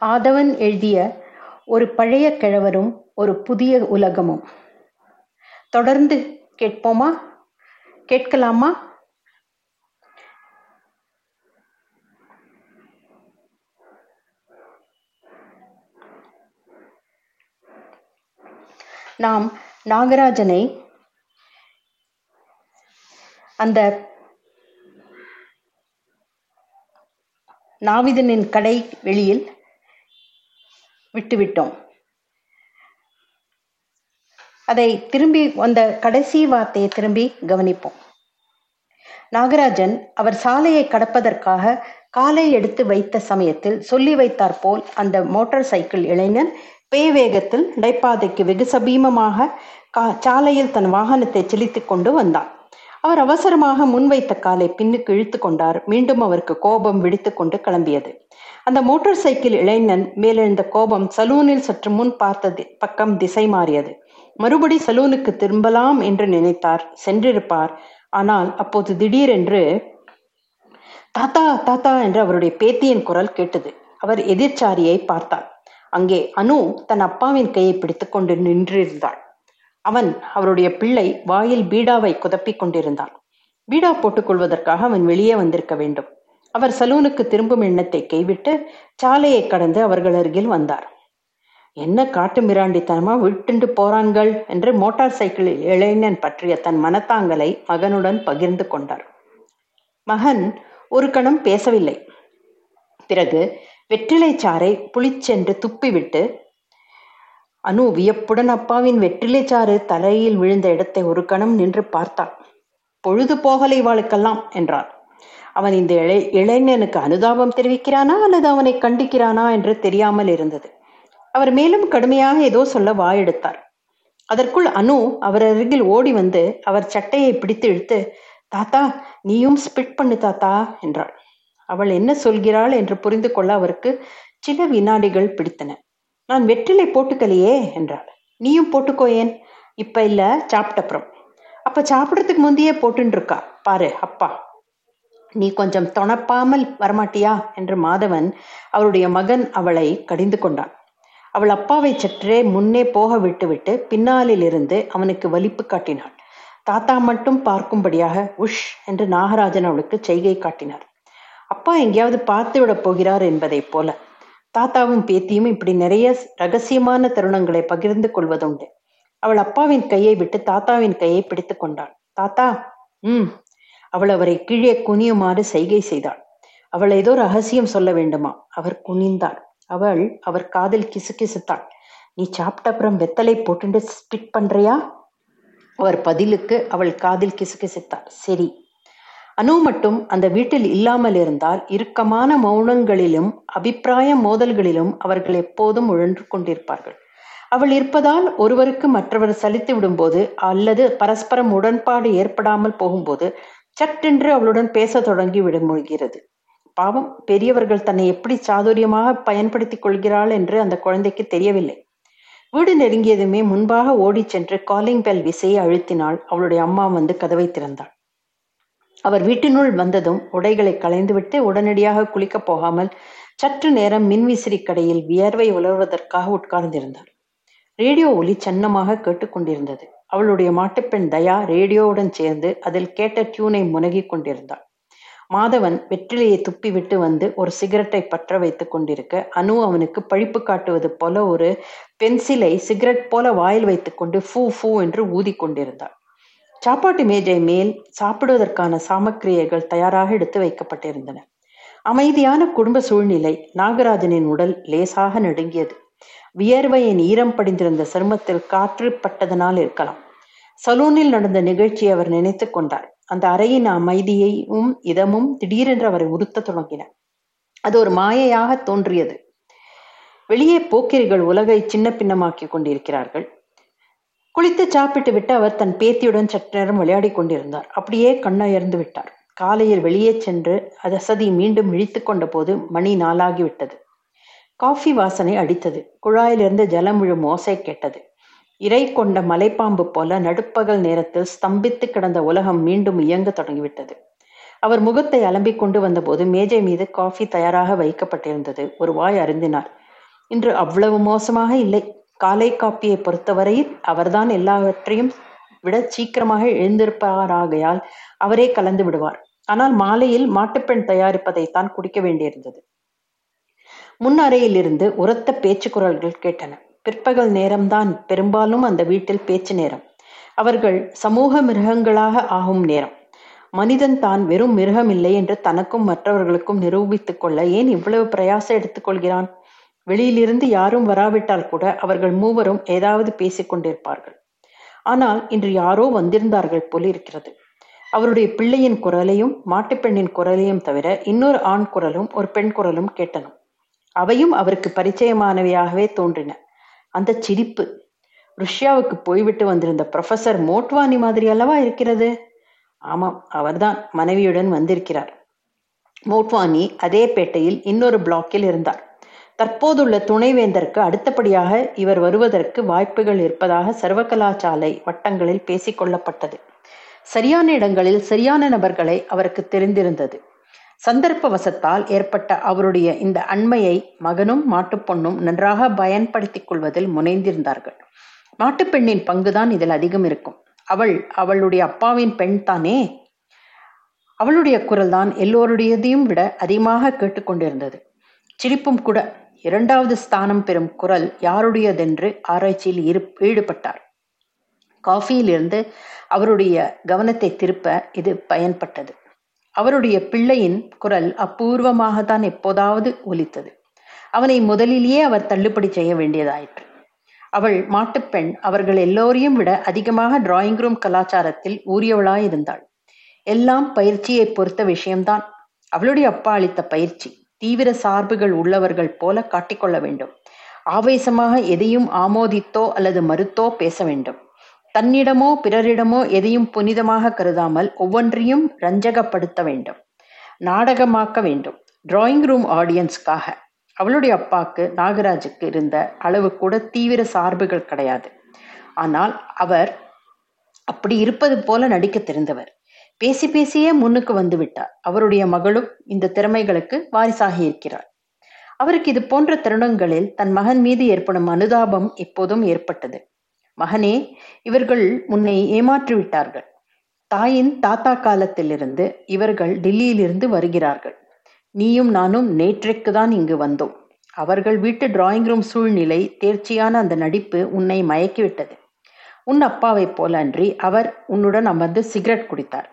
ஆதவன் எழுதிய ஒரு பழைய கிழவரும் ஒரு புதிய உலகமும். தொடர்ந்து கேட்போமா? கேட்கலாமா? நாம் நாகராஜனை அந்த நாவிதனின் கடை வெளியில் விட்டுவிட்டோம். அதை திரும்பி அந்த கடைசி வார்த்தையை திரும்பி கவனிப்போம். நாகராஜன் அவர் சாலையை கடப்பதற்காக காலை எடுத்து வைத்த சமயத்தில் சொல்லி வைத்தார் போல் அந்த மோட்டார் சைக்கிள் இளைஞன் பேய் வேகத்தில் நடைபாதைக்கு வெகு சபீமமாக கா சாலையில் தன் வாகனத்தை செலுத்தி கொண்டு வந்தான். அவர் அவசரமாக முன்வைத்த காலை பின்னுக்கு இழுத்து கொண்டார். மீண்டும் அவருக்கு கோபம் விடித்து கொண்டு கிளம்பியது. அந்த மோட்டார் சைக்கிள் இளைஞன் மேலெழுந்த கோபம் சலூனில் சற்று முன் பார்த்த பக்கம் திசை மாறியது. மறுபடி சலூனுக்கு திரும்பலாம் என்று நினைத்தார் சென்றிருப்பார். ஆனால் அப்போது திடீரென்று தாத்தா தாத்தா என்று அவருடைய பேத்தியின் குரல் கேட்டது. அவர் எதிர்ச்சாரியை பார்த்தார். அங்கே அனு தன் அப்பாவின் கையை பிடித்துக்கொண்டு நின்றிருந்தாள். அவன் அவருடைய பிள்ளை வாயில் பீடாவை குதப்பிக் கொண்டிருந்தான். பீடா போட்டுக்கொள்வதற்காக அவன் வெளியே வந்திருக்க வேண்டும். அவர் சலூனுக்கு திரும்பும் எண்ணத்தை கைவிட்டு சாலையை கடந்து அவர்கள் அருகில் வந்தார். என்ன காட்டு மிராண்டித்தனமா விட்டுண்டு போறாங்கள் என்று மோட்டார் சைக்கிளில் இளைஞன் பற்றிய தன் மனத்தாங்கலை மகனுடன் பகிர்ந்து கொண்டார். மகன் ஒரு கணம் பேசவில்லை. பிறகு வெற்றிலை சாறை புளிச்சென்று துப்பிவிட்டு அனு வியப்புடன் அப்பாவின் வெற்றிலைச்சாறு தலையில் விழுந்த இடத்தை ஒரு கணம் நின்று பார்த்தாள். பொழுது போகலை இவாளுக்கெல்லாம் என்றார். அவன் இந்த இளை இளைஞனுக்கு அனுதாபம் தெரிவிக்கிறானா அல்லது அவனை கண்டிக்கிறானா என்று தெரியாமல் இருந்தது. அவர் மேலும் கடுமையாக ஏதோ சொல்ல வாயெடுத்தார். அதற்குள் அனு அவர் அருகில் ஓடி வந்து அவர் சட்டையை பிடித்து இழுத்து தாத்தா நீயும் ஸ்பிட் பண்ணு தாத்தா என்றாள். அவள் என்ன சொல்கிறாள் என்று புரிந்து கொள்ள அவருக்கு சில வினாடிகள் பிடித்தன. நான் வெற்றிலை போட்டுக்கலையே என்றாள். நீயும் போட்டுக்கோ ஏன்? இப்ப இல்ல சாப்பிட்டப்புறம் அப்ப சாப்பிடறதுக்கு முந்தையே போட்டுன்னு இருக்கா. பாரு அப்பா. நீ கொஞ்சம் தொணப்பாமல் வரமாட்டியா? என்று மாதவன் அவருடைய மகன் அவளை கடிந்து கொண்டான். அவள் அப்பாவை சற்றே முன்னே போக விட்டுவிட்டு பின்னாலில் இருந்து அவனுக்கு வலிப்பு காட்டினாள். தாத்தா மட்டும் பார்க்கும்படியாக உஷ் என்று நாகராஜன் அவளுக்கு செய்கை காட்டினார். அப்பா எங்கேயாவது பார்த்து விட போகிறார் என்பதைப் போல. தாத்தாவும் பேத்தியும் இப்படி நிறைய ரகசியமான தருணங்களை பகிர்ந்து கொள்வதுண்டு. அவள் அப்பாவின் கையை விட்டு தாத்தாவின் கையை பிடித்து கொண்டாள். தாத்தா ம் அவள் அவரை கீழே குனியுமாறு செய்கை செய்தாள். அவள் ஏதோ ரகசியம் சொல்ல வேண்டுமா? அவர் குனிந்தாள். அவள் அவர் காதில் கிசு கிசுத்தாள் நீ சாப்பிட்ட அப்புறம் வெத்தலை போட்டுண்டு ஸ்பிட் பண்றியா? அவர் பதிலுக்கு அவள் காதில் கிசுகிசுத்தாள். சரி. அனு மட்டும் அந்த வீட்டில் இல்லாமல் இருந்தால் இறுக்கமான மௌனங்களிலும் அபிப்பிராய மோதல்களிலும் அவர்கள் எப்போதும் உழன்று கொண்டிருப்பார்கள். அவள் இருப்பதால் ஒருவருக்கு மற்றவர் சலித்து விடும்போது அல்லது பரஸ்பரம் உடன்பாடு ஏற்படாமல் போகும்போது சட்டென்று அவளுடன் பேச தொடங்கி விட பாவம் பெரியவர்கள் தன்னை எப்படி சாதுரியமாக பயன்படுத்திக் கொள்கிறாள் என்று அந்த குழந்தைக்கு தெரியவில்லை. வீடு நெருங்கியதுமே முன்பாக ஓடிச் சென்று காலிங் பெல் விசையை அழுத்தினாள். அவளுடைய அம்மா வந்து கதவை திறந்தாள். அவர் வீட்டினுள் வந்ததும் உடைகளை களைந்துவிட்டு உடனடியாக குளிக்கப் போகாமல் சற்று நேரம் மின்விசிறி கடையில் வியர்வை உலர்வதற்காக உட்கார்ந்திருந்தார். ரேடியோ ஒலி சன்னமாக கேட்டுக்கொண்டிருந்தது அவளுடைய மாட்டுப்பெண் தயா ரேடியோவுடன் சேர்ந்து அதில் கேட்ட டியூனை முனகிக் கொண்டிருந்தாள். மாதவன் வெற்றிலையை துப்பிவிட்டு வந்து ஒரு சிகரெட்டை பற்ற வைத்துக் கொண்டிருக்க அனு அவனுக்கு பழிப்பு காட்டுவது போல ஒரு பென்சிலை சிகரெட் போல வாயில் வைத்துக்கொண்டு ஃபூ ஃபூ என்று ஊதி கொண்டிருந்தாள். சாப்பாட்டு மேஜை மேல் சாப்பிடுவதற்கான சாமக்கிரியைகள் தயாராக எடுத்து வைக்கப்பட்டிருந்தன. அமைதியான குடும்ப சூழ்நிலை நாகராஜனின் உடல் லேசாக நடுங்கியது. வியர்வையின் ஈரம் படிந்திருந்த சருமத்தில் காற்று பட்டதனால் இருக்கலாம். சலூனில் நடந்த நிகழ்ச்சியை அவர் நினைத்து கொண்டார். அந்த அறையின் அமைதியையும் இதமும் திடீரென்று அவரை உறுத்த தொடங்கின. அது ஒரு மாயையாக தோன்றியது. வெளியே போக்கிரிகள் உலகை சின்ன பின்னமாக்கி கொண்டிருக்கிறார்கள். குளித்து சாப்பிட்டு விட்டு அவர் தன் பேத்தியுடன் சற்று நேரம் விளையாடி கொண்டிருந்தார். அப்படியே கண்ணயர்ந்து விட்டார். காலையில் வெளியே சென்று அசதி மீண்டும் இழித்து கொண்ட போது மணி நாளாகிவிட்டது. காஃபி வாசனை அடித்தது. குழாயிலிருந்து ஜலம் விழும் ஓசை கேட்டது. இறை கொண்ட மலைப்பாம்பு போல நடுப்பகல் நேரத்தில் ஸ்தம்பித்து கிடந்த உலகம் மீண்டும் இயங்க தொடங்கிவிட்டது. அவர் முகத்தை அலம்பிக் கொண்டு வந்தபோது மேஜை மீது காஃபி தயாராக வைக்கப்பட்டிருந்தது. ஒரு வாய் அருந்தினார். இன்று அவ்வளவு மோசமாக இல்லை. காலை காப்பியை பொறுத்தவரையில் அவர்தான் எல்லாவற்றையும் விட சீக்கிரமாக எழுந்திருப்பாராகையால் அவரே கலந்து விடுவார். ஆனால் மாலையில் மாட்டுப்பெண் தயாரிப்பதைத்தான் குடிக்க வேண்டியிருந்தது. முன் அறையிலிருந்து உரத்த பேச்சு குரல்கள் கேட்டன. பிற்பகல் நேரம்தான் பெரும்பாலும் அந்த வீட்டில் பேச்சு நேரம். அவர்கள் சமூக மிருகங்களாக ஆகும் நேரம். மனிதன் தான் வெறும் மிருகம் இல்லை என்று தனக்கும் மற்றவர்களுக்கும் நிரூபித்துக் கொள்ள ஏன் இவ்வளவு பிரயாசம் எடுத்துக்கொள்கிறான் வெளியிலிருந்து யாரும் வராவிட்டால் கூட அவர்கள் மூவரும் ஏதாவது பேசிக் கொண்டிருப்பார்கள். ஆனால் இன்று யாரோ வந்திருந்தார்கள் போல் இருக்கிறது. அவருடைய பிள்ளையின் குரலையும் மாட்டுப்பெண்ணின் குரலையும் தவிர இன்னொரு ஆண் குரலும் ஒரு பெண் குரலும் கேட்டன அவையும் அவருக்கு பரிச்சயமானவையாகவே தோன்றின. அந்த சிரிப்பு. ருஷ்யாவுக்கு போய்விட்டு வந்திருந்த ப்ரொஃபசர் மோட்வானி மாதிரி அல்லவா இருக்கிறது? ஆமாம் அவர்தான். மனைவியுடன் வந்திருக்கிறார். மோட்வானி அதே பேட்டையில் இன்னொரு பிளாக்கில் இருந்தார். தற்போதுள்ள துணைவேந்தருக்கு அடுத்தபடியாக இவர் வருவதற்கு வாய்ப்புகள் இருப்பதாக சர்வகலாசாலை வட்டங்களில் பேசிக்கொள்ளப்பட்டது சரியான இடங்களில் சரியான நபர்களை அவருக்கு தெரிந்திருந்தது. சந்தர்ப்பவசத்தால் ஏற்பட்ட அவருடைய இந்த அண்மையை மகனும் மாட்டுப்பொண்ணும் நன்றாக பயன்படுத்திக் கொள்வதில் முனைந்திருந்தார்கள். மாட்டுப்பெண்ணின் பங்குதான் இதில் அதிகம் இருக்கும். அவள் அவளுடைய அப்பாவின் பெண் தானே? அவளுடைய குரல் தான் எல்லோருடையதையும் விட அதிகமாக கேட்டுக்கொண்டிருந்தது சிரிப்பும் கூட இரண்டாவது ஸ்தானம் பெறும் குரல் யாருடையதென்று ஆராய்ச்சியில் ஈடுபட்டார். காஃபியிலிருந்து அவருடைய கவனத்தை திருப்ப இது பயன்பட்டது. அவருடைய பிள்ளையின் குரல் அபூர்வமாகத்தான் எப்போதாவது ஒலித்தது. அவனை முதலிலேயே அவர் தள்ளுபடி செய்ய வேண்டியதாயிற்று. அவள் மாட்டுப்பெண் அவர்கள் எல்லோரையும் விட அதிகமாக டிராயிங் ரூம் கலாச்சாரத்தில் ஊறியவளாயிருந்தாள். எல்லாம் பயிற்சியை பொறுத்த விஷயம்தான். அவளுடைய அப்பா அளித்த பயிற்சி தீவிர சார்புகள் உள்ளவர்கள் போல காட்டிக்கொள்ள வேண்டும். ஆவேசமாக எதையும் ஆமோதித்தோ அல்லது மறுத்தோ பேச வேண்டும். தன்னிடமோ பிறரிடமோ எதையும் புனிதமாக கருதாமல் ஒவ்வொன்றையும் ரஞ்சகப்படுத்த வேண்டும். நாடகமாக்க வேண்டும். டிராயிங் ரூம் ஆடியன்ஸ்க்காக அவளுடைய அப்பாக்கு நாகராஜுக்கு இருந்த அளவு கூட தீவிர சார்புகள் கிடையாது. ஆனால் அவர் அப்படி இருப்பது போல நடிக்க தெரிந்தவர். பேசி பேசியே முன்னுக்கு வந்து விட்டார். அவருடைய மகளும் இந்த திறமைகளுக்கு வாரிசாகி இருக்கிறார் அவருக்கு இது போன்ற தருணங்களில் தன் மகன் மீது ஏற்படும் அனுதாபம் எப்போதும் ஏற்பட்டது. மகனே இவர்கள் முன்னை ஏமாற்றி விட்டார்கள் தாயின் தாத்தா காலத்திலிருந்து இவர்கள் டில்லியிலிருந்து வருகிறார்கள். நீயும் நானும் நேற்றைக்கு தான் இங்கு வந்தோம். அவர்கள் வீட்டு டிராயிங் ரூம் சூழ்நிலை தேர்ச்சியான அந்த நடிப்பு உன்னை மயக்கிவிட்டது. உன் அப்பாவைப் போல அன்றி அவர் உன்னுடன் அமர்ந்து சிகரெட் குடித்தார்.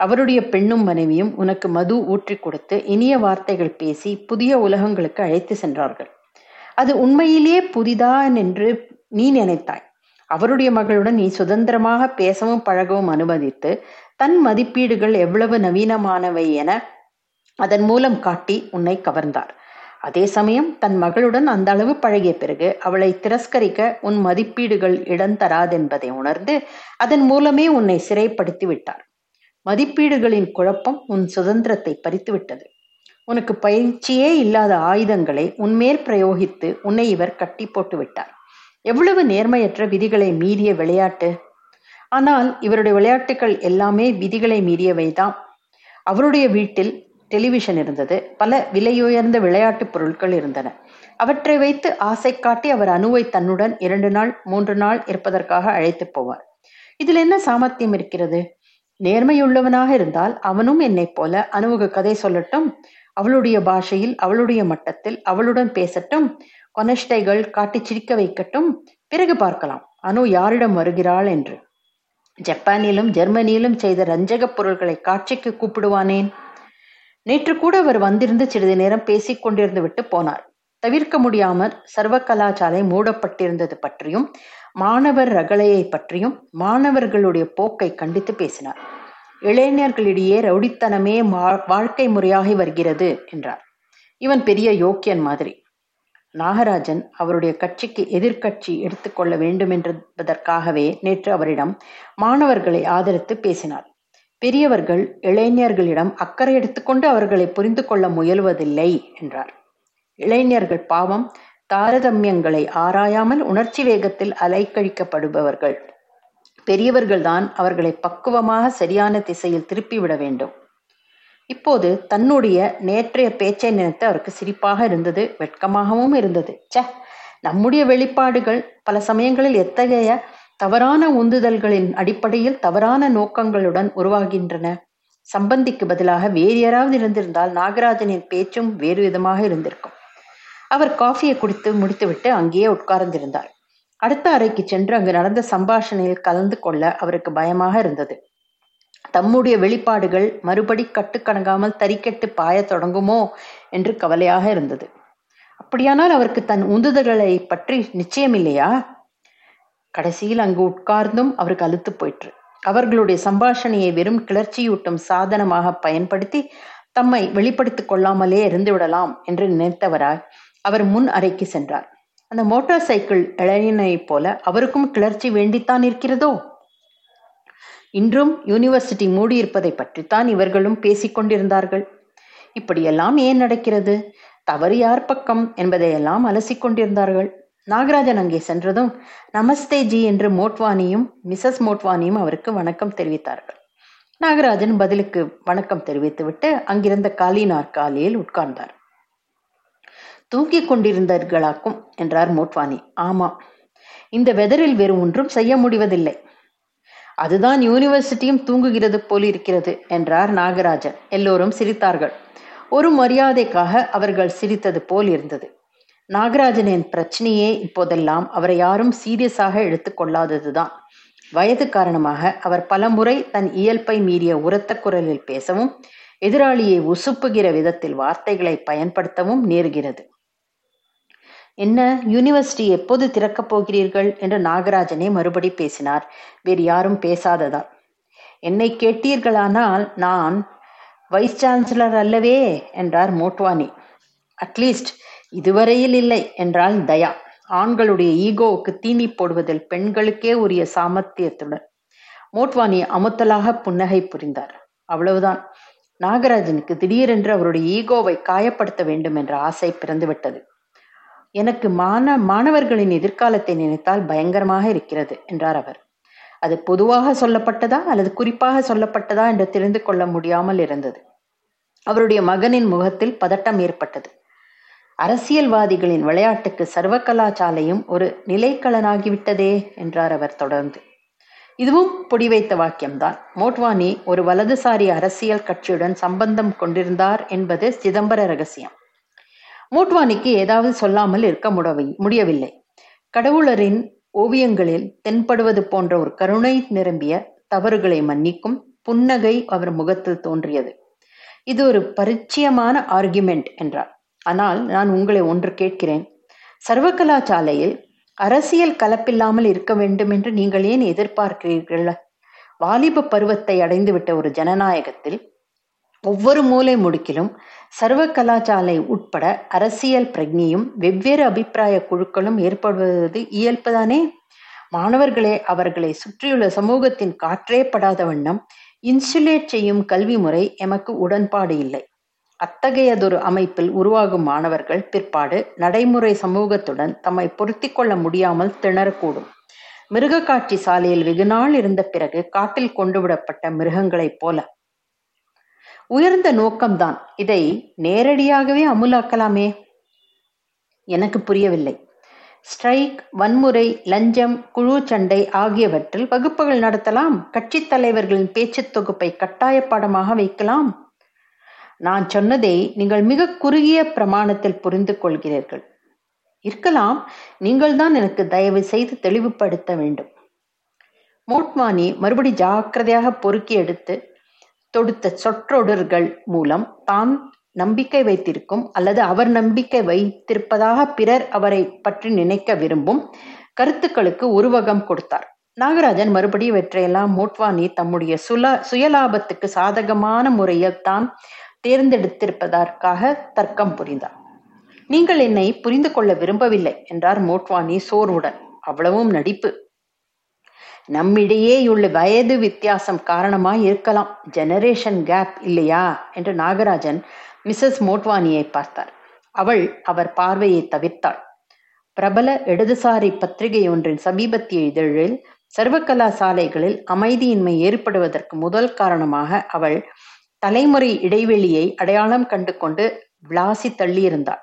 அவருடைய பெண்ணும் மனைவியும் உனக்கு மது ஊற்றி கொடுத்து இனிய வார்த்தைகள் பேசி புதிய உலகங்களுக்கு அழைத்து சென்றார்கள். அது உண்மையிலேயே புதிதான் என்று நீ நினைத்தாய். அவருடைய மகளுடன் நீ சுதந்திரமாக பேசவும் பழகவும் அனுமதித்து தன் மதிப்பீடுகள் எவ்வளவு நவீனமானவை என அதன் மூலம் காட்டி உன்னை கவர்ந்தார். அதே சமயம் தன் மகளுடன் அந்த அளவு பழகிய பிறகு அவளை திரஸ்கரிக்க உன் மதிப்பீடுகள் இடம் தராதென்பதை உணர்ந்து அதன் மூலமே உன்னை சிறைப்படுத்தி விட்டார் மதிப்பீடுகளின் குழப்பம் உன் சுதந்திரத்தை பறித்துவிட்டது. உனக்கு பயிற்சியே இல்லாத ஆயுதங்களை உன்மேல் பிரயோகித்து உன்னை இவர் கட்டி போட்டு விட்டார் எவ்வளவு நேர்மையற்ற விதிகளை மீறிய விளையாட்டு? ஆனால் இவருடைய விளையாட்டுகள் எல்லாமே விதிகளை மீறியவைதான் அவருடைய வீட்டில் டெலிவிஷன் இருந்தது. பல விலையுயர்ந்த விளையாட்டு பொருட்கள் இருந்தன. அவற்றை வைத்து ஆசை காட்டி அவர் அணுவை தன்னுடன் இரண்டு நாள் மூன்று நாள் இருப்பதற்காக அழைத்து போவார். இதில் என்ன சாமர்த்தியம் இருக்கிறது? நேர்மையுள்ளவனாக இருந்தால் அவனும் என்னைப் போல அணுவுக்கு கதை சொல்லட்டும் அவளுடைய பாஷையில் அவளுடைய மட்டத்தில் அவளுடன் பேசட்டும் கொனஷ்டைகள் காட்டி சிரிக்க வைக்கட்டும். பிறகு பார்க்கலாம். அனு யாரிடம் வருகிறாள் என்று. ஜப்பானிலும் ஜெர்மனியிலும் செய்த ரஞ்சகப் பொருள்களை காட்சிக்கு கூப்பிடுவானேன்? நேற்று கூட அவர் வந்திருந்து சிறிது நேரம் பேசிக் கொண்டிருந்து விட்டு போனார். தவிர்க்க முடியாமல் சர்வ கலாச்சாலை மூடப்பட்டிருந்தது பற்றியும் மாணவர் ரகளையை பற்றியும் மாணவர்களுடைய போக்கை கண்டித்து பேசினார். இளைஞர்களிடையே ரவுடித்தனமே வாழ்க்கை முறையாகி வருகிறது என்றார். இவன் பெரிய யோக்கியன் மாதிரி. நாகராஜன் அவருடைய கட்சிக்கு எதிர்கட்சி எடுத்துக்கொள்ள வேண்டும் என்பதற்காகவே நேற்று அவரிடம் மாணவர்களை ஆதரித்து பேசினார். பெரியவர்கள் இளைஞர்களிடம் அக்கறை எடுத்துக்கொண்டு அவர்களை புரிந்து கொள்ள முயல்வதில்லை என்றார். இளைஞர்கள் பாவம் தாரதமியங்களை ஆராயாமல் உணர்ச்சி வேகத்தில் அலைக்கழிக்கப்படுபவர்கள். பெரியவர்கள்தான் அவர்களை பக்குவமாக சரியான திசையில் திருப்பிவிட வேண்டும். இப்போது தன்னுடைய நேற்றைய பேச்சை நினைத்து அவருக்கு சிரிப்பாக இருந்தது வெட்கமாகவும் இருந்தது. ச நம்முடைய வெளிப்பாடுகள் பல சமயங்களில் எத்தகைய தவறான உந்துதல்களின் அடிப்படையில் தவறான நோக்கங்களுடன் உருவாகின்றன? சம்பந்திக்கு பதிலாக வேறு யாராவது இருந்திருந்தால் நாகராஜனின் பேச்சும் வேறு விதமாக இருந்திருக்கும். அவர் காஃபியை குடித்து முடித்துவிட்டு அங்கேயே உட்கார்ந்திருந்தார். அடுத்த அறைக்கு சென்று அங்கு நடந்த சம்பாஷணையில் கலந்து கொள்ள அவருக்கு பயமாக இருந்தது. தம்முடைய வெளிப்பாடுகள் மறுபடி கட்டுக்கணங்காமல் தறிக்கெட்டு பாயத் தொடங்குமோ என்று கவலையாக இருந்தது. அப்படியானால் அவருக்கு தன் உந்துதல்களை பற்றி நிச்சயம் இல்லையா? கடைசியில் அங்கு உட்கார்ந்தும் அவருக்கு அழுத்து போயிற்று. அவர்களுடைய சம்பாஷணையை வெறும் கிளர்ச்சியூட்டும் சாதனமாக பயன்படுத்தி தம்மை வெளிப்படுத்திக் கொள்ளாமலே இருந்து விடலாம் என்று நினைத்தவராய் அவர் முன் அறைக்கு சென்றார். அந்த மோட்டார் சைக்கிள் இளைஞனைப் போல அவருக்கும் கிளர்ச்சி வேண்டித்தான் இருக்கிறதோ? இன்றும் யூனிவர்சிட்டி மூடியிருப்பதை பற்றித்தான் இவர்களும் பேசிக் கொண்டிருந்தார்கள் இப்படியெல்லாம் ஏன் நடக்கிறது? தவறு யார் பக்கம் என்பதையெல்லாம் அலசிக் கொண்டிருந்தார்கள். நாகராஜன் அங்கே சென்றதும் நமஸ்தே ஜி என்று மோட்வானியும் மிசஸ் மோட்வானியும் அவருக்கு வணக்கம் தெரிவித்தார்கள். நாகராஜன் பதிலுக்கு வணக்கம் தெரிவித்துவிட்டு அங்கிருந்த காலி நாற்காலியில் உட்கார்ந்தார். தூங்கிக் கொண்டிருந்தார்களாக்கும் என்றார் மோட்வானி. ஆமாம். இந்த வெதரில் வேறு ஒன்றும் செய்ய முடிவதில்லை. அதுதான் யூனிவர்சிட்டியும் தூங்குகிறது போல் இருக்கிறது என்றார் நாகராஜன். எல்லோரும் சிரித்தார்கள். ஒரு மரியாதைக்காக அவர்கள் சிரித்தது போல் இருந்தது. நாகராஜனின் பிரச்சனையே இப்போதெல்லாம் அவரை யாரும் சீரியஸாக எடுத்துக்கொள்ளாததுதான் வயது காரணமாக அவர் பலமுறை தன் இயல்பை மீறிய உரத்த குரலில் பேசவும் எதிராளியை உசுப்புகிற விதத்தில் வார்த்தைகளை பயன்படுத்தவும் நேருகிறது. என்ன? யூனிவர்சிட்டி எப்போது திறக்கப் போகிறீர்கள்? என்று நாகராஜனே மறுபடி பேசினார். வேறு யாரும் பேசாததால் என்னை கேட்டீர்களானால் நான் வைஸ் சான்சலர் அல்லவே என்றார் மோட்வானி. அட்லீஸ்ட் இதுவரையில் இல்லை என்றால் தயா. ஆண்களுடைய ஈகோவுக்கு தீனி போடுவதில் பெண்களுக்கே உரிய சாமர்த்தியத்துடன். மோட்வானி அமுத்தலாக புன்னகை புரிந்தார். அவ்வளவுதான். நாகராஜனுக்கு திடீரென்று அவருடைய ஈகோவை காயப்படுத்த வேண்டும் என்ற ஆசை பிறந்துவிட்டது. எனக்கு மாண மாணவர்களின் எதிர்காலத்தை நினைத்தால் பயங்கரமாக இருக்கிறது என்றார் அவர். அது பொதுவாக சொல்லப்பட்டதா அல்லது குறிப்பாக சொல்லப்பட்டதா என்று தெரிந்து கொள்ள முடியாமல் இருந்தது. அவருடைய மகனின் முகத்தில் பதட்டம் ஏற்பட்டது. அரசியல்வாதிகளின் விளையாட்டுக்கு சர்வகலாசாலையும் ஒரு நிலைக்களனாகிவிட்டதே என்றார் அவர் தொடர்ந்து. இதுவும் பொடி வைத்த வாக்கியம்தான். மோட்வானி ஒரு வலதுசாரி அரசியல் கட்சியுடன் சம்பந்தம் கொண்டிருந்தார் என்பது சிதம்பர ரகசியம். மூட்வானிக்கு ஏதாவது சொல்லாமல் இருக்க முடியவில்லை. கடவுளரின் ஓவியங்களில் தென்படுவது போன்ற ஒரு கருணை நிரம்பிய தவறுகளை மன்னிக்கும் புன்னகை அவர் முகத்தில் தோன்றியது. இது ஒரு பரிச்சயமான ஆர்குமெண்ட் என்றார். ஆனால் நான் உங்களை ஒன்று கேட்கிறேன். சர்வகலாசாலையில் அரசியல் கலப்பில்லாமல் இருக்க வேண்டும் என்று நீங்கள் ஏன் எதிர்பார்க்கிறீர்கள்? வாலிப பருவத்தை அடைந்துவிட்ட ஒரு ஜனநாயகத்தில் ஒவ்வொரு மூலை முடுக்கிலும் சர்வ கலாச்சாலை உட்பட அரசியல் பிரஜையும் வெவ்வேறு அபிப்பிராய குழுக்களும் ஏற்படுவது இயல்புதானே? மாணவர்களே அவர்களை சுற்றியுள்ள சமூகத்தின் காற்றே படாத வண்ணம் இன்சுலேட் செய்யும் கல்வி முறை எமக்கு உடன்பாடு இல்லை. அத்தகையதொரு அமைப்பில் உருவாகும் மாணவர்கள் பிற்பாடு நடைமுறை சமூகத்துடன் தம்மை பொருத்தி கொள்ள முடியாமல் திணறக்கூடும். மிருக காட்சி சாலையில் வெகுநாள் இருந்த பிறகு காட்டில் கொண்டு விடப்பட்ட மிருகங்களைப் போல உயர்ந்த நோக்கம்தான். இதை நேரடியாகவே அமுலாக்கலாமே. எனக்கு புரியவில்லை. ஸ்ட்ரைக் வன்முறை லஞ்சம் குழு சண்டை ஆகியவற்றில் வகுப்புகள் நடத்தலாம். கட்சித் தலைவர்களின் பேச்சு தொகுப்பை கட்டாய பாடமாக வைக்கலாம். நான் சொன்னதை நீங்கள் மிக குறுகிய பிரமாணத்தில் புரிந்து கொள்கிறீர்கள். இருக்கலாம் நீங்கள் தான் எனக்கு தயவு செய்து தெளிவுபடுத்த வேண்டும். மோட்மானி மறுபடி ஜாக்கிரதையாக பொறுக்கி எடுத்து தொடுத்த சொற்றொடர்கள் மூலம் தான் நம்பிக்கை வைத்திருக்கும் அல்லது அவர் நம்பிக்கை வைத்திருப்பதாக பிறர் அவரை பற்றி நினைக்க விரும்பும் கருத்துக்களுக்கு உருவகம் கொடுத்தார். நாகராஜன் மறுபடியும் இவற்றையெல்லாம் மோட்வானி தம்முடைய சுல சுயலாபத்துக்கு சாதகமான முறையில் தான் தேர்ந்தெடுத்திருப்பதற்காக தர்க்கம் புரிந்தார். நீங்கள் என்னை புரிந்து கொள்ள விரும்பவில்லை என்றார் மோட்வானி சோர்வுடன். அவ்வளவும் நடிப்பு. நம்மிடையேயுள்ள வயது வித்தியாசம் காரணமாய் இருக்கலாம். ஜெனரேஷன் கேப் இல்லையா? என்று நாகராஜன் மிஸ்ஸஸ் மோட்வானியை பார்த்தார். அவள் அவர் பார்வையை தவிர்த்தாள். பிரபல இடதுசாரி பத்திரிகை ஒன்றின் சமீபத்திய இதழில் சர்வகலா சாலைகளில் அமைதியின்மை ஏற்படுவதற்கு முதல் காரணமாக அவள் தலைமுறை இடைவெளியை அடையாளம் கண்டு கொண்டு விளாசி தள்ளியிருந்தாள்.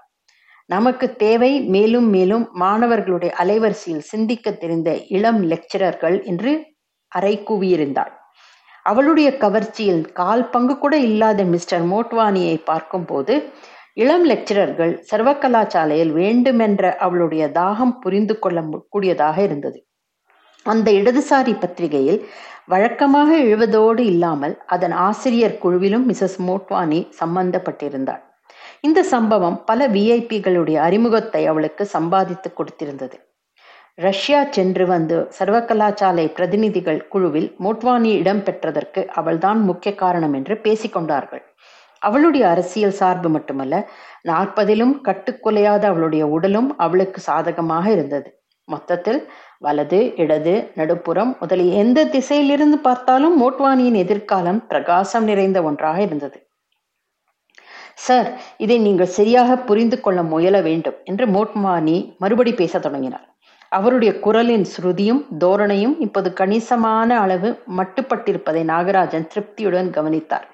நமக்கு தேவை மேலும் மேலும் மாணவர்களுடைய அலைவரிசையில் சிந்திக்க தெரிந்த இளம் லெக்சரர்கள் என்று அறை கூவியிருந்தாள். அவளுடைய கவர்ச்சியில் கால் பங்கு கூட இல்லாத மிஸ்டர் மோட்வானியை பார்க்கும்போது இளம் லெக்சரர்கள் சர்வகலாசாலையில் வேண்டுமென்ற அவளுடைய தாகம் புரிந்து கொள்ள கூடியதாக இருந்தது. அந்த இடதுசாரி பத்திரிகையில் வழக்கமாக எழுவதோடு இல்லாமல் அதன் ஆசிரியர் குழுவிலும் மிசஸ் மோட்வானி சம்பந்தப்பட்டிருந்தாள். இந்த சம்பவம் பல விஐபிகளுடைய அறிமுகத்தை அவளுக்கு சம்பாதித்து கொடுத்திருந்தது. ரஷ்யா சென்று வந்து சர்வகலாசாலை பிரதிநிதிகள் குழுவில் மோட்வானி இடம் பெற்றதற்கு அவள்தான் முக்கிய காரணம் என்று பேசிக்கொண்டார்கள் அவளுடைய அரசியல் சார்பு மட்டுமல்ல நாற்பதிலும் கட்டுக்குலையாத அவளுடைய உடலும் அவளுக்கு சாதகமாக இருந்தது. மொத்தத்தில் வலது இடது நடுப்புறம் முதலிய எந்த திசையிலிருந்து பார்த்தாலும் மோட்வானியின் எதிர்காலம் பிரகாசம் நிறைந்த ஒன்றாக இருந்தது. சார் இதை நீங்கள் சரியாக புரிந்து கொள்ள முயல வேண்டும் என்று மோட்மானி மறுபடி பேசத் தொடங்கினார். அவருடைய குரலின் ஸ்ருதியும் தோரணையும் இப்போது கணிசமான அளவு மட்டுப்பட்டிருப்பதை நாகராஜன் திருப்தியுடன் கவனித்தார்.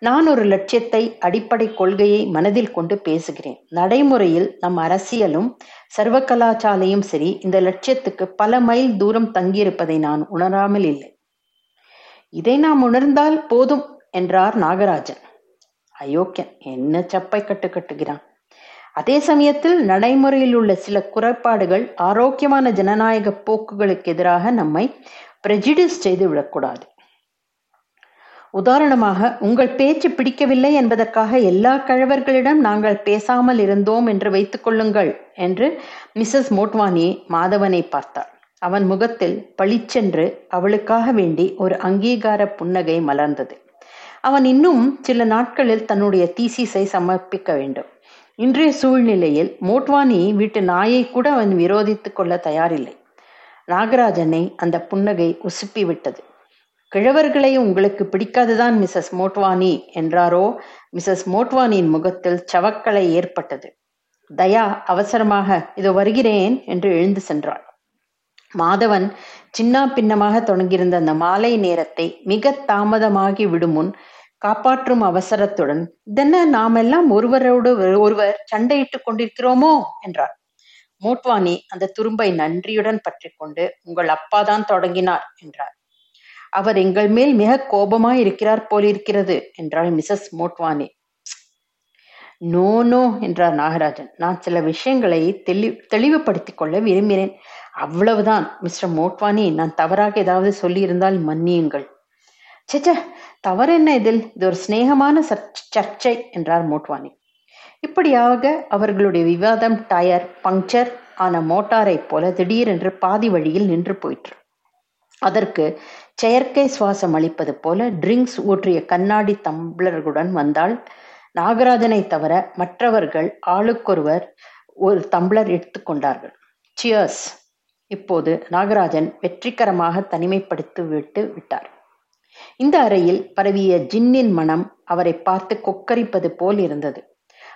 நான் ஒரு லட்சியத்தை அடிப்படை கொள்கையை மனதில் கொண்டு பேசுகிறேன். நடைமுறையில் நம் அரசியலும் சர்வகலாசாலையும் சரி இந்த லட்சியத்துக்கு பல மைல் தூரம் தங்கியிருப்பதை நான் உணராமல் இல்லை. இதை நாம் உணர்ந்தால் போதும் என்றார் நாகராஜன். அயோக்கியன். என்ன சப்பை கட்டு கட்டுகிறான்? அதே சமயத்தில் நடைமுறையில் உள்ள சில குறைபாடுகள் ஆரோக்கியமான ஜனநாயக போக்குகளுக்கு எதிராக நம்மை பிரஜிடிஸ் செய்து விடக்கூடாது. உதாரணமாக உங்கள் பேச்சு பிடிக்கவில்லை என்பதற்காக எல்லா கழவர்களிடம் நாங்கள் பேசாமல் இருந்தோம் என்று வைத்துக் கொள்ளுங்கள் என்று மிஸ்ஸஸ் மோட்வானி மாதவனை பார்த்தார். அவன் முகத்தில் பளிச்சென்று அவளுக்காக வேண்டி ஒரு அங்கீகார புன்னகை மலர்ந்தது. அவன் இன்னும் சில நாட்களில் தன்னுடைய தீசிஸை சமர்ப்பிக்க வேண்டும். இன்றைய சூழ்நிலையில் மோட்வானி வீட்டு நாயை கூட அவன் விரோதித்து கொள்ள தயாரில்லை. நாகராஜனை அந்த புன்னகை உசுப்பி விட்டது கிழவர்களை உங்களுக்கு பிடிக்காதுதான் மிஸ்ஸஸ் மோட்வானி என்றாரோ? மிஸ்ஸஸ் மோட்வானியின் முகத்தில் சவக்கலை ஏற்பட்டது. தயா அவசரமாக இதோ வருகிறேன் என்று எழுந்து சென்றாள். மாதவன் சின்னா பின்னமாக தொடங்கியிருந்த அந்த மாலை நேரத்தை மிக தாமதமாகி விடும் முன் காப்பாற்றும் அவசரத்துடன் இதென்ன நாமெல்லாம் ஒருவரோடு ஒருவர் சண்டையிட்டுக் கொண்டிருக்கிறோமோ? என்றார். மோட்வானி அந்த துரும்பை நன்றியுடன் பற்றி கொண்டு உங்கள் அப்பாதான் தொடங்கினார் என்றார். அவர் எங்கள் மேல் மிக கோபமாய் இருக்கிறார் போலிருக்கிறது என்றாள் மிசஸ் மோட்வானி. நோ நோ என்றார் நாகராஜன். நான் சில விஷயங்களை தெளி தெளிவுபடுத்திக் கொள்ள விரும்பினேன். அவ்வளவுதான் மிஸ்டர் மோட்வானி. நான் தவறாக ஏதாவது சொல்லியிருந்தால் மன்னியுங்கள். சேச்ச தவறு என்ன இதில்? இது ஒரு சிநேகமான சர்ச்சை என்றார் மோட்வானி. இப்படியாக அவர்களுடைய விவாதம் டயர் பங்க்சர் ஆன மோட்டாரை போல திடீரென்று பாதி வழியில் நின்று போயிற்று. அதற்கு செயற்கை சுவாசம் அளிப்பது போல ட்ரிங்க்ஸ் ஊற்றிய கண்ணாடி தம்ளர்களுடன் வந்தால் நாகராஜனை தவிர மற்றவர்கள் ஆளுக்கொருவர் ஒரு தம்ளர் எடுத்துக்கொண்டார்கள் சியர்ஸ் இப்போது நாகராஜன் வெற்றிகரமாக தனிமைப்படுத்தி விட்டு விட்டார். இந்த அறையில் பரவிய ஜின்னின் மனம் அவரை பார்த்து கொக்கரிப்பது போல் இருந்தது.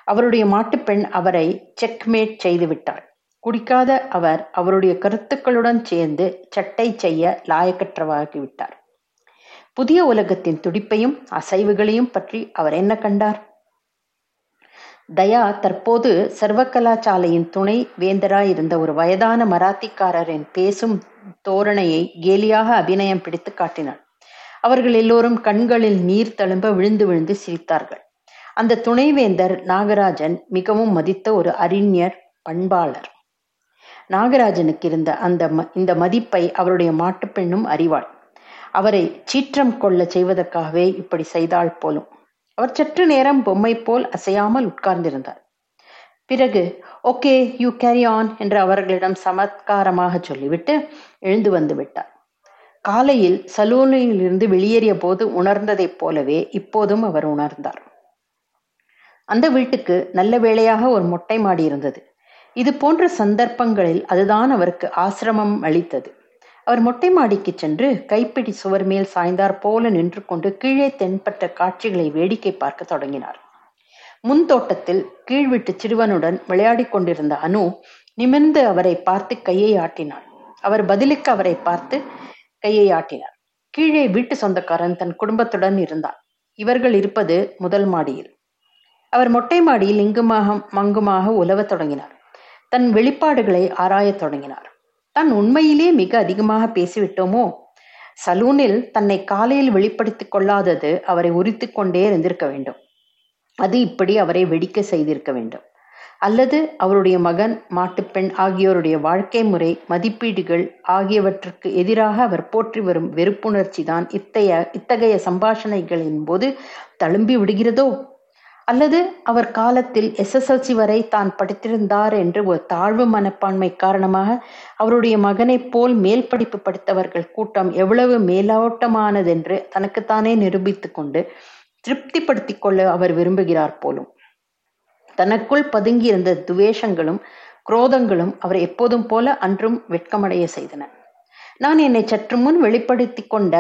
அவருடைய மாட்டுப்பெண் அவரை செக்மேட் செய்துவிட்டார் குடிக்காத அவர் அவருடைய கருத்துக்களுடன் சேர்ந்து சட்டை செய்ய லாயக்கற்றவாகிவிட்டார் புதிய உலகத்தின் துடிப்பையும் அசைவுகளையும் பற்றி அவர் என்ன கண்டார்? தயா தற்போது சர்வகலாசாலையின் துணை வேந்தராயிருந்த ஒரு வயதான மராத்திக்காரரின் பேசும் தோரணையை கேலியாக அபிநயம் பிடித்து காட்டினார் அவர்கள் எல்லோரும் கண்களில் நீர் தழும்ப விழுந்து விழுந்து சிரித்தார்கள். அந்த துணைவேந்தர் நாகராஜன் மிகவும் மதித்த ஒரு அறிஞர் பண்பாளர். நாகராஜனுக்கு இருந்த அந்த இந்த மதிப்பை அவருடைய மாட்டுப்பெண்ணும் அறிவாள். அவரை சீற்றம் கொள்ள செய்வதற்காகவே இப்படி செய்தாள் போலும். அவர் சற்று நேரம் பொம்மை போல் அசையாமல் உட்கார்ந்திருந்தார். பிறகு ஓகே யூ கேரி ஆன் என்று அவர்களிடம் சமத்காரமாக சொல்லிவிட்டு எழுந்து வந்து விட்டார். காலையில் சலூனிலிருந்து வெளியேறிய போது உணர்ந்ததைப் போலவே இப்போதும் அவர் உணர்ந்தார். அந்த வீட்டுக்கு நல்ல வேளையாக ஒரு மொட்டை மாடி இருந்தது. இது போன்ற சந்தர்ப்பங்களில் அதுதான் அவருக்கு ஆசிரமம் அளித்தது. அவர் மொட்டை மாடிக்கு சென்று கைப்பிடி சுவர் மேல் சாய்ந்தார் போல நின்று கொண்டு கீழே தென்பட்ட காட்சிகளை வேடிக்கை பார்க்க தொடங்கினார். முன் தோட்டத்தில் கீழ்விட்டு சிறுவனுடன் விளையாடி கொண்டிருந்த அனு நிமிர்ந்து அவரை பார்த்து கையை ஆட்டினார் அவர் பதிலுக்கு அவரை பார்த்து கையை ஆட்டினார். கீழே வீட்டு சொந்தக்காரன் தன் குடும்பத்துடன் இருந்தான். இவர்கள் இருப்பது முதல் மாடியில். அவர் மொட்டை மாடியில் இங்குமாக மங்குமாக உலவத் தொடங்கினார். தன் வெளிப்பாடுகளை ஆராயத் தொடங்கினார். தான் உண்மையிலே மிக அதிகமாக பேசிவிட்டோமோ? சலூனில் தன்னை காலையில் வெளிப்படுத்திக் கொள்ளாதது அவரை உரித்து கொண்டே இருந்திருக்க வேண்டும். அது இப்படி அவரை வெடிக்க செய்திருக்க வேண்டும். அல்லது அவருடைய மகன் மாட்டுப்பெண் ஆகியோருடைய வாழ்க்கை முறை மதிப்பீடுகள் ஆகியவற்றுக்கு எதிராக அவர் போற்றி வரும் வெறுப்புணர்ச்சி தான் இத்தைய இத்தகைய சம்பாஷணைகளின் போது தழும்பி விடுகிறதோ? அல்லது அவர் காலத்தில் எஸ்எஸ்எல்சி வரை தான் படித்திருந்தார் என்று ஒரு தாழ்வு மனப்பான்மை காரணமாக அவருடைய மகனைப் போல் மேல் படிப்பு படித்தவர்கள் கூட்டம் எவ்வளவு மேலோட்டமானதென்று தனக்குத்தானே நிரூபித்து கொண்டு திருப்திப்படுத்திக் கொள்ள அவர் விரும்புகிறார் போலும். தனக்குள் பதுங்கியிருந்த துவேஷங்களும் குரோதங்களும் அவர் எப்போதும் போல அன்றும் வெட்கமடைய செய்தன. நான் என்னை சற்று முன் வெளிப்படுத்தி கொண்ட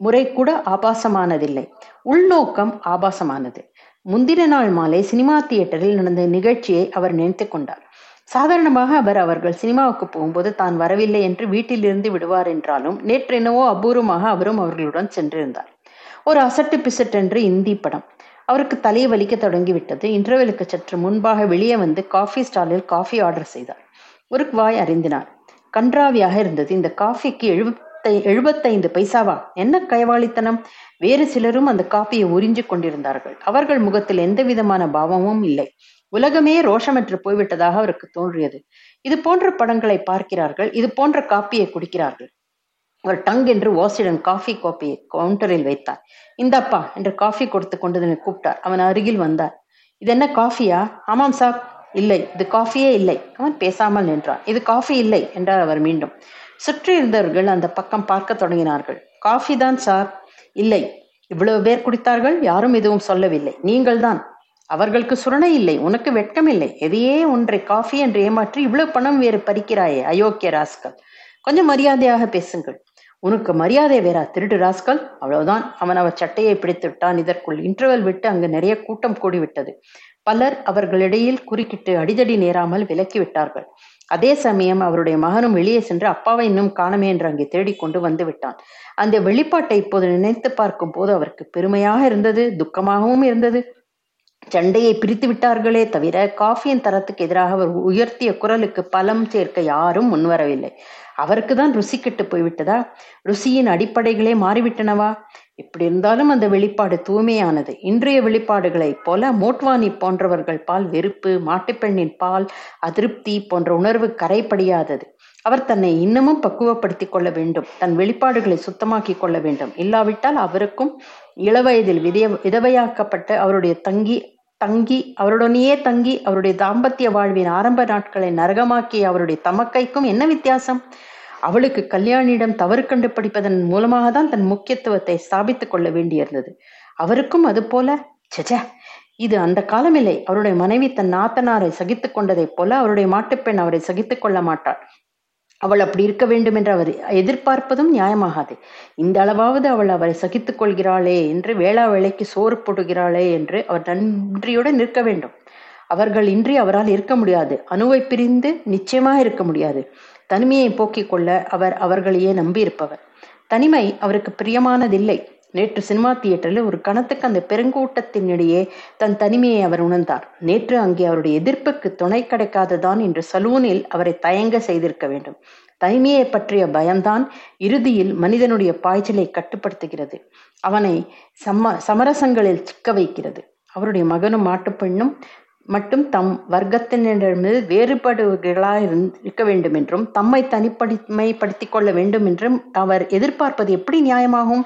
முறை கூட ஆபாசமானதில்லை. உள்நோக்கம் ஆபாசமானது. முந்தின நாள் மாலை சினிமா தியேட்டரில் நடந்த நிகழ்ச்சியை அவர் நினைத்து கொண்டார். சாதாரணமாக அவர் அவர்கள் சினிமாவுக்கு போகும்போது தான் வரவில்லை என்று வீட்டிலிருந்து விடுவார் என்றாலும் நேற்றெனவோ அபூர்வமாக அவரும் அவர்களுடன் சென்றிருந்தார். ஒரு அசட்டு பிசட்டென்று இந்தி படம். அவருக்கு தலையை வலிக்க தொடங்கிவிட்டது. இன்டர்வெலுக்கு சற்று முன்பாக வெளியே வந்து காஃபி ஸ்டாலில் காஃபி ஆர்டர் செய்தார். ஒரு வாய் அறிந்தினார். கன்றாவியாக இருந்தது. இந்த காஃபிக்கு எழுபத்தை எழுபத்தைந்து பைசாவா? என்ன கைவாளித்தனம்? வேறு சிலரும் அந்த காப்பியை உறிஞ்சு கொண்டிருந்தார்கள். அவர்கள் முகத்தில் எந்த விதமான பாவமும் இல்லை. உலகமே ரோஷமற்று போய்விட்டதாக அவருக்கு தோன்றியது. இது போன்ற படங்களை பார்க்கிறார்கள். இது போன்ற காப்பியை குடிக்கிறார்கள். அவர் டங் என்று வாசிடன் காஃபி கோப்பையை கவுண்டரில் வைத்தார். இந்தப்பா என்று காஃபி கொடுத்து கொண்டு கூப்பிட்டார். அவன் அருகில் வந்தார். இது என்ன காஃபியா? ஆமாம் சார் இல்லை இது காஃபியே இல்லை. அவன் பேசாமல் நின்றான். இது காஃபி இல்லை என்றார் அவர் மீண்டும். சுற்றி இருந்தவர்கள் அந்த பக்கம் பார்க்க தொடங்கினார்கள். காஃபி தான் சார் இல்லை. இவ்வளவு பேர் குடித்தார்கள் யாரும் எதுவும் சொல்லவில்லை. நீங்கள் தான். அவர்களுக்கு சுரணை இல்லை உனக்கு வெட்கம் இல்லை. எதையே ஒன்றை காஃபி என்று ஏமாற்றி இவ்வளவு பணம் வேறு பறிக்கிறாயே அயோக்கிய ராஸ்கல். கொஞ்சம் மரியாதையாக பேசுங்கள். உனக்கு மரியாதை வேறா திருடு ராஸ்கல். அவ்வளவுதான். அவன் அவர் சட்டையை பிடித்து விட்டான். இதற்குள் இன்டர்வல் விட்டு அங்கு நிறைய கூட்டம் கூடிவிட்டது. பலர் அவர்களிடையில் குறுக்கிட்டு அடிதடி நேராமல் விலக்கி விட்டார்கள். அதே சமயம் அவருடைய மகனும் வெளியே சென்று அப்பாவை இன்னும் காணமே என்று அங்கே தேடிக்கொண்டு வந்து விட்டான். அந்த வெளிப்பாட்டை இப்போது நினைத்து பார்க்கும் போது அவருக்கு பெருமையாக இருந்தது துக்கமாகவும் இருந்தது. சண்டையை பிரித்து விட்டார்களே தவிர காஃபியின் தரத்துக்கு எதிராக அவர் உயர்த்திய குரலுக்கு பலம் சேர்க்க யாரும் முன்வரவில்லை. அவருக்கு தான் ருசி கெட்டு போய்விட்டதா? ருசியின் அடிப்படைகளே மாறிவிட்டனவா? இப்படி இருந்தாலும் அந்த வெளிப்பாடு தூய்மையானது. இன்றைய வெளிப்பாடுகளைப் போல மோட்வானி போன்றவர்கள் பால் வெறுப்பு மாட்டுப்பெண்ணின் பால் அதிருப்தி போன்ற உணர்வு கரைப்படியாதது அவர் தன்னை இன்னமும் பக்குவப்படுத்திக் கொள்ள வேண்டும். தன் வெளிப்பாடுகளை சுத்தமாக்கி கொள்ள வேண்டும். இல்லாவிட்டால் அவருக்கும் இளவயதில் விதய விதவையாக்கப்பட்ட அவருடைய தங்கி தங்கி அவருடனேயே தங்கி அவருடைய தாம்பத்திய வாழ்வின் ஆரம்ப நாட்களை நரகமாக்கிய அவருடைய தமக்கைக்கும் என்ன வித்தியாசம்? அவளுக்கு கல்யாணியிடம் தவறு கண்டு படிப்பதன் மூலமாக தான் தன் முக்கியத்துவத்தை ஸ்தாபித்துக் கொள்ள வேண்டியிருந்தது. அவருக்கும் அது போல செஜ இது அந்த காலமில்லை. அவருடைய மனைவி தன் நாத்தனாரை சகித்துக் கொண்டதைப் போல அவருடைய மாட்டுப்பெண் அவரை சகித்துக் கொள்ள மாட்டாள். அவள் அப்படி இருக்க வேண்டும் என்று அவர் எதிர்பார்ப்பதும் நியாயமாகாது. இந்த அளவாவது அவள் அவரை சகித்துக் கொள்கிறாளே என்று வேளா வேலைக்கு சோறு போடுகிறாளே என்று அவர் நன்றியுடன் நிற்க வேண்டும். அவர்கள் இன்றி அவரால் இருக்க முடியாது. அணுவை பிரிந்து நிச்சயமாக இருக்க முடியாது. தனிமையை போக்கிக் கொள்ள அவர் அவர்களையே நம்பியிருப்பவர். தனிமை அவருக்கு பிரியமானதில்லை. நேற்று சினிமா தியேட்டரில் ஒரு கணத்துக்கு அந்த பெருங்கூட்டத்தினிடையே தன் தனிமையை அவர் உணர்ந்தார். நேற்று அங்கே அவருடைய எதிர்ப்புக்கு துணை கிடைக்காததான் என்று சலூனில் அவரை தயங்க செய்திருக்க வேண்டும். தனிமையை பற்றிய பயம்தான் இறுதியில் மனிதனுடைய பாய்ச்சலை கட்டுப்படுத்துகிறது. அவனை சம சமரசங்களில் சிக்க வைக்கிறது. அவருடைய மகனும் மாட்டுப்பெண்ணும் மட்டும் தம் வர்க்கத்தினரிடமிருந்து வேறுபடுவர்களாக இருக்க வேண்டும் என்றும் தம்மை தனிப்படிமைப்படுத்திக் கொள்ள வேண்டும் என்றும் அவர் எதிர்பார்ப்பது எப்படி நியாயமாகும்?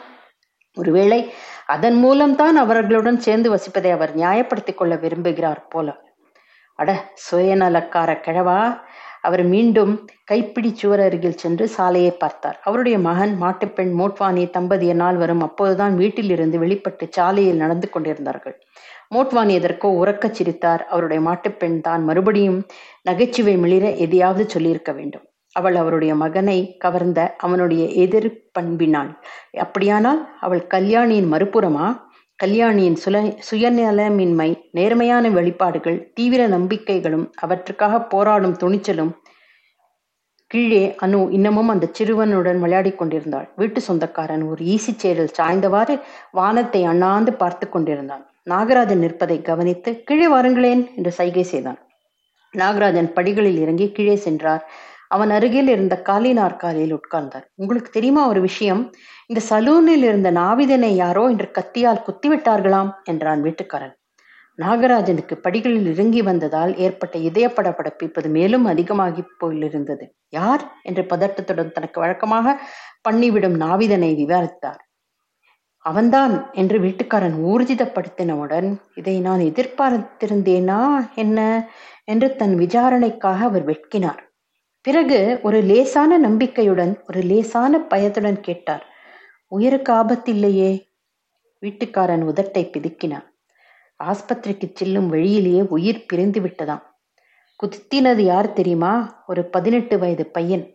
ஒருவேளை அதன் மூலம்தான் அவர்களுடன் சேர்ந்து வசிப்பதை அவர் நியாயப்படுத்திக் கொள்ள விரும்புகிறார் போல. அட சுயநலக்கார கிழவா! அவர் மீண்டும் கைப்பிடி சுவர் அருகில் சென்று சாலையை பார்த்தார். அவருடைய மகன் மாட்டுப்பெண் மோட்வானி தம்பதிய நாள் வரும் அப்போதுதான் வீட்டில் இருந்து வெளிப்பட்டு சாலையில் நடந்து கொண்டிருந்தார்கள். மோட்வானி எதற்கோ உறக்கச் சிரித்தார். அவருடைய மாட்டுப்பெண் தான் மறுபடியும் நகைச்சுவை மிளிர எதையாவது சொல்லியிருக்க வேண்டும். அவள் அவருடைய மகனை கவர்ந்த அவனுடைய எதிர் பண்பினாள். அப்படியானால் அவள் கல்யாணியின் மறுபுறமா? கல்யாணியின் சுல சுயநலமின்மை நேர்மையான வெளிப்பாடுகள் தீவிர நம்பிக்கைகளும் அவற்றுக்காக போராடும் துணிச்சலும் கீழே அனு இன்னமும் அந்த சிறுவனுடன் விளையாடி கொண்டிருந்தாள். வீட்டு சொந்தக்காரன் ஒரு ஈசி சேரில் சாய்ந்தவாறு வானத்தை அண்ணாந்து பார்த்து கொண்டிருந்தான். நாகராஜன் நிற்பதை கவனித்து கீழே வாருங்களேன் என்று சைகை செய்தான். நாகராஜன் படிகளில் இறங்கி கீழே சென்றார். அவன் அருகில் இருந்த காலி நாற்காலியில் உட்கார்ந்தார். உங்களுக்கு தெரியுமா ஒரு விஷயம்? இந்த சலூனில் இருந்த நாவிதனை யாரோ என்று கத்தியால் குத்திவிட்டார்களாம் என்றான் வீட்டுக்காரன். நாகராஜனுக்கு படிகளில் இறங்கி வந்ததால் ஏற்பட்ட இதய படப்படப்பு இப்போது மேலும் அதிகமாகி போயிருந்தது. யார்? என்று பதட்டத்துடன் தனக்கு வழக்கமாக பண்ணிவிடும் நாவிதனை விவாரித்தார். அவன்தான் என்று வீட்டுக்காரன் ஊர்ஜிதப்படுத்தினவுடன் இதை நான் எதிர்பார்த்திருந்தேனா? என்ன? என்று தன் விசாரணைக்காக அவர் வெட்கினார். பிறகு ஒரு லேசான நம்பிக்கையுடன் ஒரு லேசான பயத்துடன் கேட்டார். உயிருக்கு ஆபத்தில்லையே? வீட்டுக்காரன் உதட்டை பிதுக்கினான். ஆஸ்பத்திரிக்கு செல்லும் வழியிலேயே உயிர் பிரிந்து விட்டதாம். குத்தினது யார் தெரியுமா? ஒரு பதினெட்டு வயது பையன்.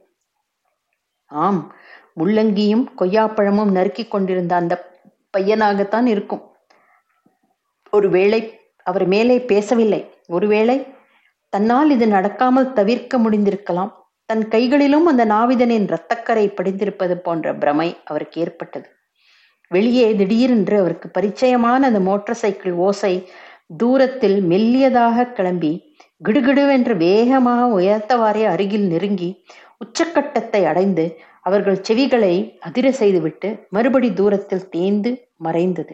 ஆம் முள்ளங்கியும் கொய்யாப்பழமும் நறுக்கி கொண்டிருந்த அந்த பையனாகத்தான் இருக்கும். ஒருவேளை அவர் மேலே பேசவில்லை. ஒருவேளை தன்னால் இது நடக்காமல் தவிர்க்க முடிந்திருக்கலாம். தன் கைகளிலும் அந்த நாவிதனின் இரத்தக்கரை படிந்திருப்பது போன்ற பிரமை அவருக்கு ஏற்பட்டது. வெளியே திடீரென்று அவருக்கு பரிச்சயமான அந்த மோட்டார் சைக்கிள் ஓசை தூரத்தில் மெல்லியதாக கிளம்பி கிடுகிடுவென்று வேகமாக உயர்த்தவாறே அருகில் நெருங்கி உச்சக்கட்டத்தை அடைந்து அவர்கள் செவிகளை அதிர செய்துவிட்டு மறுபடி தூரத்தில் தேய்ந்து மறைந்தது.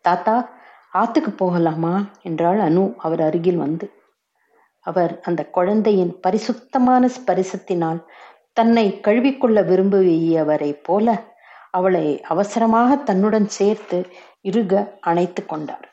தாத்தா ஆத்துக்கு போகலாமா? என்றாள் அனு. அவர் அருகில் வந்து அவர் அந்த குழந்தையின் பரிசுத்தமான ஸ்பரிசத்தினால் தன்னை கழுவிக்கொள்ள விரும்பியவரை போல அவளை அவசரமாக தன்னுடன் சேர்த்து இறுக அணைத்து கொண்டார்.